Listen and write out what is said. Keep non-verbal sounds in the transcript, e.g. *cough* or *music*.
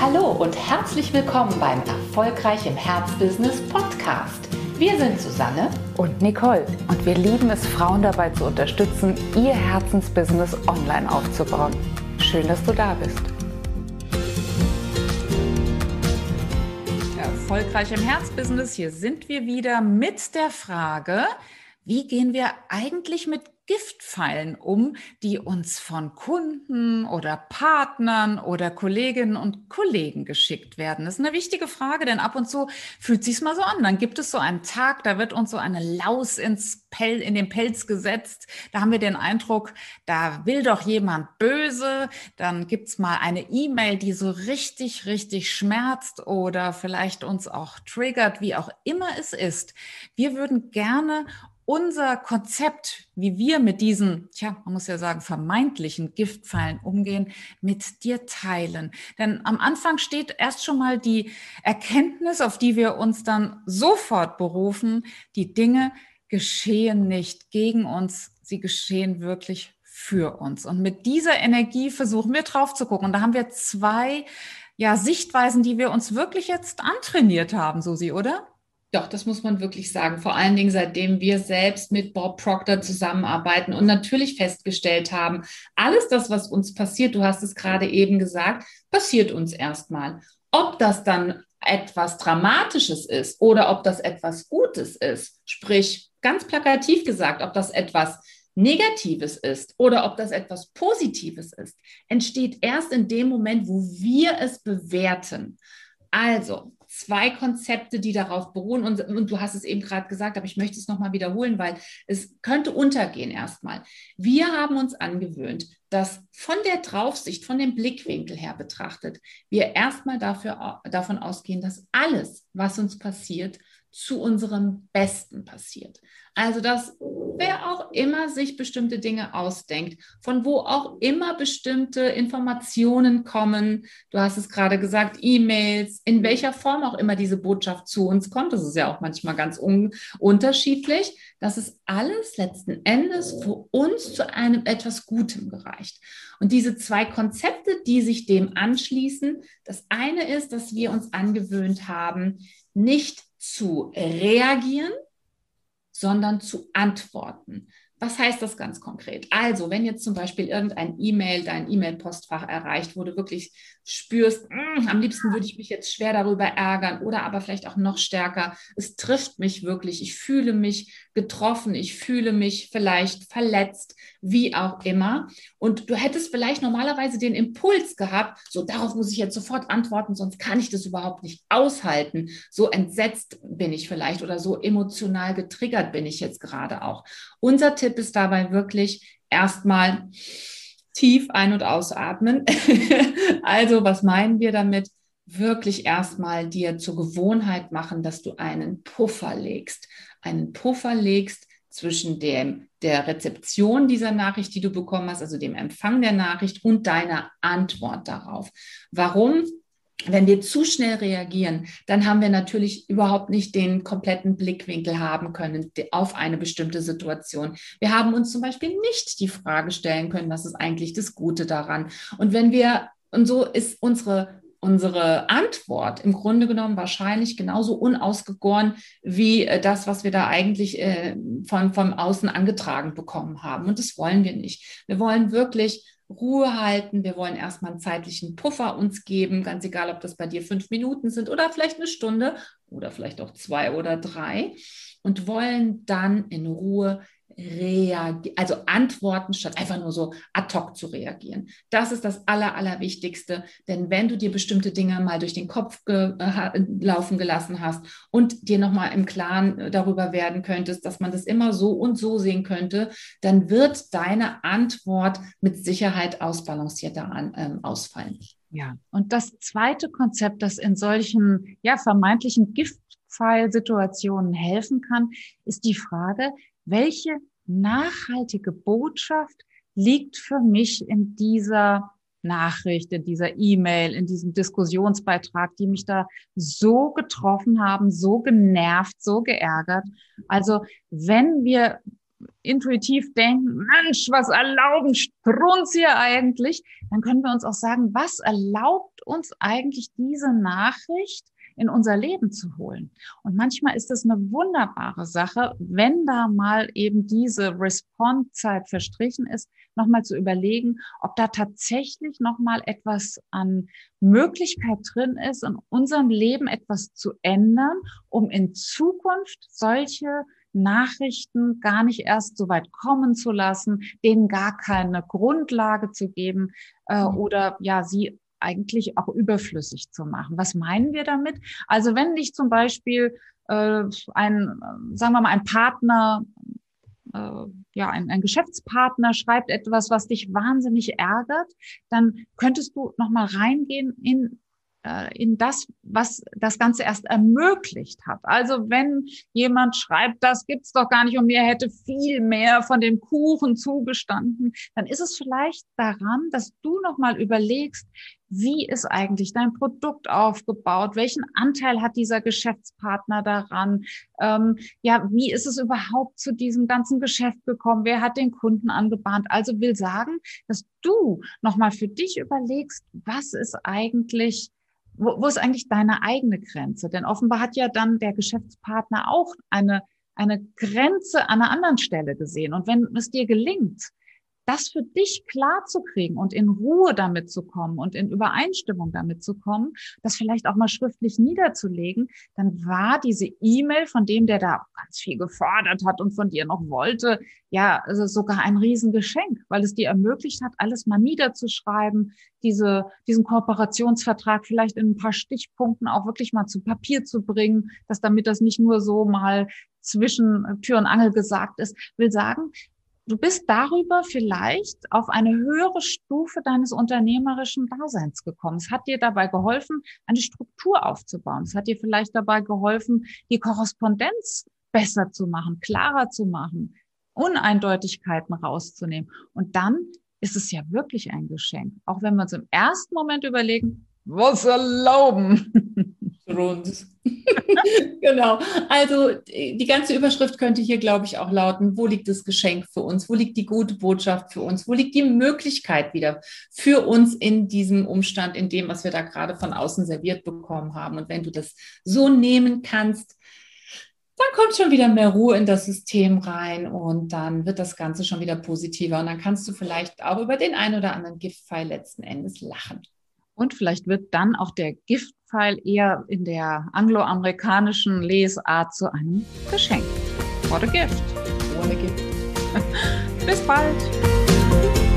Hallo und herzlich willkommen beim Erfolgreich im Herzbusiness Podcast. Wir sind Susanne und Nicole und wir lieben es, Frauen dabei zu unterstützen, ihr Herzensbusiness online aufzubauen. Schön, dass du da bist. Erfolgreich im Herzbusiness, hier sind wir wieder mit der Frage, wie gehen wir eigentlich mit Giftpfeilen um, die uns von Kunden oder Partnern oder Kolleginnen und Kollegen geschickt werden? Das ist eine wichtige Frage, denn ab und zu fühlt sich's mal so an. Dann gibt es so einen Tag, da wird uns so eine Laus ins Pel in den Pelz gesetzt. Da haben wir den Eindruck, da will doch jemand böse. Dann gibt's mal eine E-Mail, die so richtig, richtig schmerzt oder vielleicht uns auch triggert, wie auch immer es ist. Wir würden gerne unser Konzept, wie wir mit diesen, tja, man muss ja sagen, vermeintlichen Giftpfeilen umgehen, mit dir teilen. Denn am Anfang steht erst schon mal die Erkenntnis, auf die wir uns dann sofort berufen, die Dinge geschehen nicht gegen uns, sie geschehen wirklich für uns. Und mit dieser Energie versuchen wir drauf zu gucken. Und da haben wir zwei ja, Sichtweisen, die wir uns wirklich jetzt antrainiert haben, Susi, oder? Doch, das muss man wirklich sagen. Vor allen Dingen, seitdem wir selbst mit Bob Proctor zusammenarbeiten und natürlich festgestellt haben, alles das, was uns passiert, du hast es gerade eben gesagt, passiert uns erstmal. Ob das dann etwas Dramatisches ist oder ob das etwas Gutes ist, sprich ganz plakativ gesagt, ob das etwas Negatives ist oder ob das etwas Positives ist, entsteht erst in dem Moment, wo wir es bewerten. Also, zwei Konzepte, die darauf beruhen. Und, und du hast es eben gerade gesagt, aber ich möchte es nochmal wiederholen, weil es könnte untergehen erstmal. Wir haben uns angewöhnt, dass von der Draufsicht, von dem Blickwinkel her betrachtet, wir erstmal dafür, davon ausgehen, dass alles, was uns passiert, zu unserem Besten passiert. Also, dass wer auch immer sich bestimmte Dinge ausdenkt, von wo auch immer bestimmte Informationen kommen, du hast es gerade gesagt, E-Mails, in welcher Form auch immer diese Botschaft zu uns kommt, das ist ja auch manchmal ganz un unterschiedlich, dass es alles letzten Endes für uns zu einem etwas Gutem gereicht. Und diese zwei Konzepte, die sich dem anschließen, das eine ist, dass wir uns angewöhnt haben, nicht zu reagieren, sondern zu antworten. Was heißt das ganz konkret? Also, wenn jetzt zum Beispiel irgendein E-Mail dein E-Mail-Postfach erreicht, wo du wirklich spürst, mm, am liebsten würde ich mich jetzt schwer darüber ärgern oder aber vielleicht auch noch stärker, es trifft mich wirklich, ich fühle mich getroffen, ich fühle mich vielleicht verletzt, wie auch immer. Und du hättest vielleicht normalerweise den Impuls gehabt, so darauf muss ich jetzt sofort antworten, sonst kann ich das überhaupt nicht aushalten. So entsetzt bin ich vielleicht oder so emotional getriggert bin ich jetzt gerade auch. Unser Tipp ist dabei wirklich erstmal tief ein- und ausatmen. *laughs* also, was meinen wir damit? Wirklich erstmal dir zur Gewohnheit machen, dass du einen Puffer legst. Einen Puffer legst zwischen dem, der Rezeption dieser Nachricht, die du bekommen hast, also dem Empfang der Nachricht und deiner Antwort darauf. Warum? Wenn wir zu schnell reagieren, dann haben wir natürlich überhaupt nicht den kompletten Blickwinkel haben können auf eine bestimmte Situation. Wir haben uns zum Beispiel nicht die Frage stellen können, was ist eigentlich das Gute daran? Und wenn wir, und so ist unsere unsere Antwort im Grunde genommen wahrscheinlich genauso unausgegoren wie äh, das, was wir da eigentlich äh, von, von außen angetragen bekommen haben. Und das wollen wir nicht. Wir wollen wirklich Ruhe halten. Wir wollen erstmal einen zeitlichen Puffer uns geben, ganz egal, ob das bei dir fünf Minuten sind oder vielleicht eine Stunde oder vielleicht auch zwei oder drei und wollen dann in Ruhe reagieren, also antworten, statt einfach nur so ad hoc zu reagieren. Das ist das Aller, Allerwichtigste, denn wenn du dir bestimmte Dinge mal durch den Kopf ge laufen gelassen hast und dir nochmal im Klaren äh, darüber werden könntest, dass man das immer so und so sehen könnte, dann wird deine Antwort mit Sicherheit ausbalancierter an, ähm, ausfallen. Ja, und das zweite Konzept, das in solchen ja vermeintlichen Giftpfeilsituationen helfen kann, ist die Frage, welche nachhaltige Botschaft liegt für mich in dieser Nachricht, in dieser E-Mail, in diesem Diskussionsbeitrag, die mich da so getroffen haben, so genervt, so geärgert. Also wenn wir intuitiv denken, Mensch, was erlauben Strunz hier eigentlich, dann können wir uns auch sagen, was erlaubt uns eigentlich diese Nachricht in unser Leben zu holen. Und manchmal ist es eine wunderbare Sache, wenn da mal eben diese Response-Zeit verstrichen ist, nochmal zu überlegen, ob da tatsächlich nochmal etwas an Möglichkeit drin ist, in unserem Leben etwas zu ändern, um in Zukunft solche Nachrichten gar nicht erst so weit kommen zu lassen, denen gar keine Grundlage zu geben äh, mhm. oder ja, sie eigentlich auch überflüssig zu machen. Was meinen wir damit? Also wenn dich zum Beispiel äh, ein, sagen wir mal, ein Partner, äh, ja, ein, ein Geschäftspartner schreibt etwas, was dich wahnsinnig ärgert, dann könntest du nochmal reingehen in äh, in das, was das Ganze erst ermöglicht hat. Also wenn jemand schreibt, das gibt's doch gar nicht und mir hätte viel mehr von dem Kuchen zugestanden, dann ist es vielleicht daran, dass du nochmal überlegst, wie ist eigentlich dein Produkt aufgebaut? Welchen Anteil hat dieser Geschäftspartner daran? Ähm, ja, wie ist es überhaupt zu diesem ganzen Geschäft gekommen? Wer hat den Kunden angebahnt? Also will sagen, dass du nochmal für dich überlegst, was ist eigentlich wo, wo ist eigentlich deine eigene Grenze? Denn offenbar hat ja dann der Geschäftspartner auch eine, eine Grenze an einer anderen Stelle gesehen. Und wenn es dir gelingt, das für dich klar zu kriegen und in Ruhe damit zu kommen und in Übereinstimmung damit zu kommen, das vielleicht auch mal schriftlich niederzulegen, dann war diese E-Mail von dem, der da ganz viel gefordert hat und von dir noch wollte, ja, also sogar ein Riesengeschenk, weil es dir ermöglicht hat, alles mal niederzuschreiben, diese, diesen Kooperationsvertrag vielleicht in ein paar Stichpunkten auch wirklich mal zu Papier zu bringen, dass damit das nicht nur so mal zwischen Tür und Angel gesagt ist, will sagen, du bist darüber vielleicht auf eine höhere Stufe deines unternehmerischen Daseins gekommen. Es hat dir dabei geholfen, eine Struktur aufzubauen. Es hat dir vielleicht dabei geholfen, die Korrespondenz besser zu machen, klarer zu machen, Uneindeutigkeiten rauszunehmen. Und dann ist es ja wirklich ein Geschenk. Auch wenn wir uns im ersten Moment überlegen, was erlauben. *laughs* Rund. *laughs* genau. Also die ganze Überschrift könnte hier, glaube ich, auch lauten, wo liegt das Geschenk für uns? Wo liegt die gute Botschaft für uns? Wo liegt die Möglichkeit wieder für uns in diesem Umstand, in dem, was wir da gerade von außen serviert bekommen haben? Und wenn du das so nehmen kannst, dann kommt schon wieder mehr Ruhe in das System rein und dann wird das Ganze schon wieder positiver. Und dann kannst du vielleicht auch über den einen oder anderen Giftpfeil letzten Endes lachen. Und vielleicht wird dann auch der Giftpfeil eher in der angloamerikanischen Lesart zu einem Geschenk. What a gift. What a gift. *laughs* Bis bald.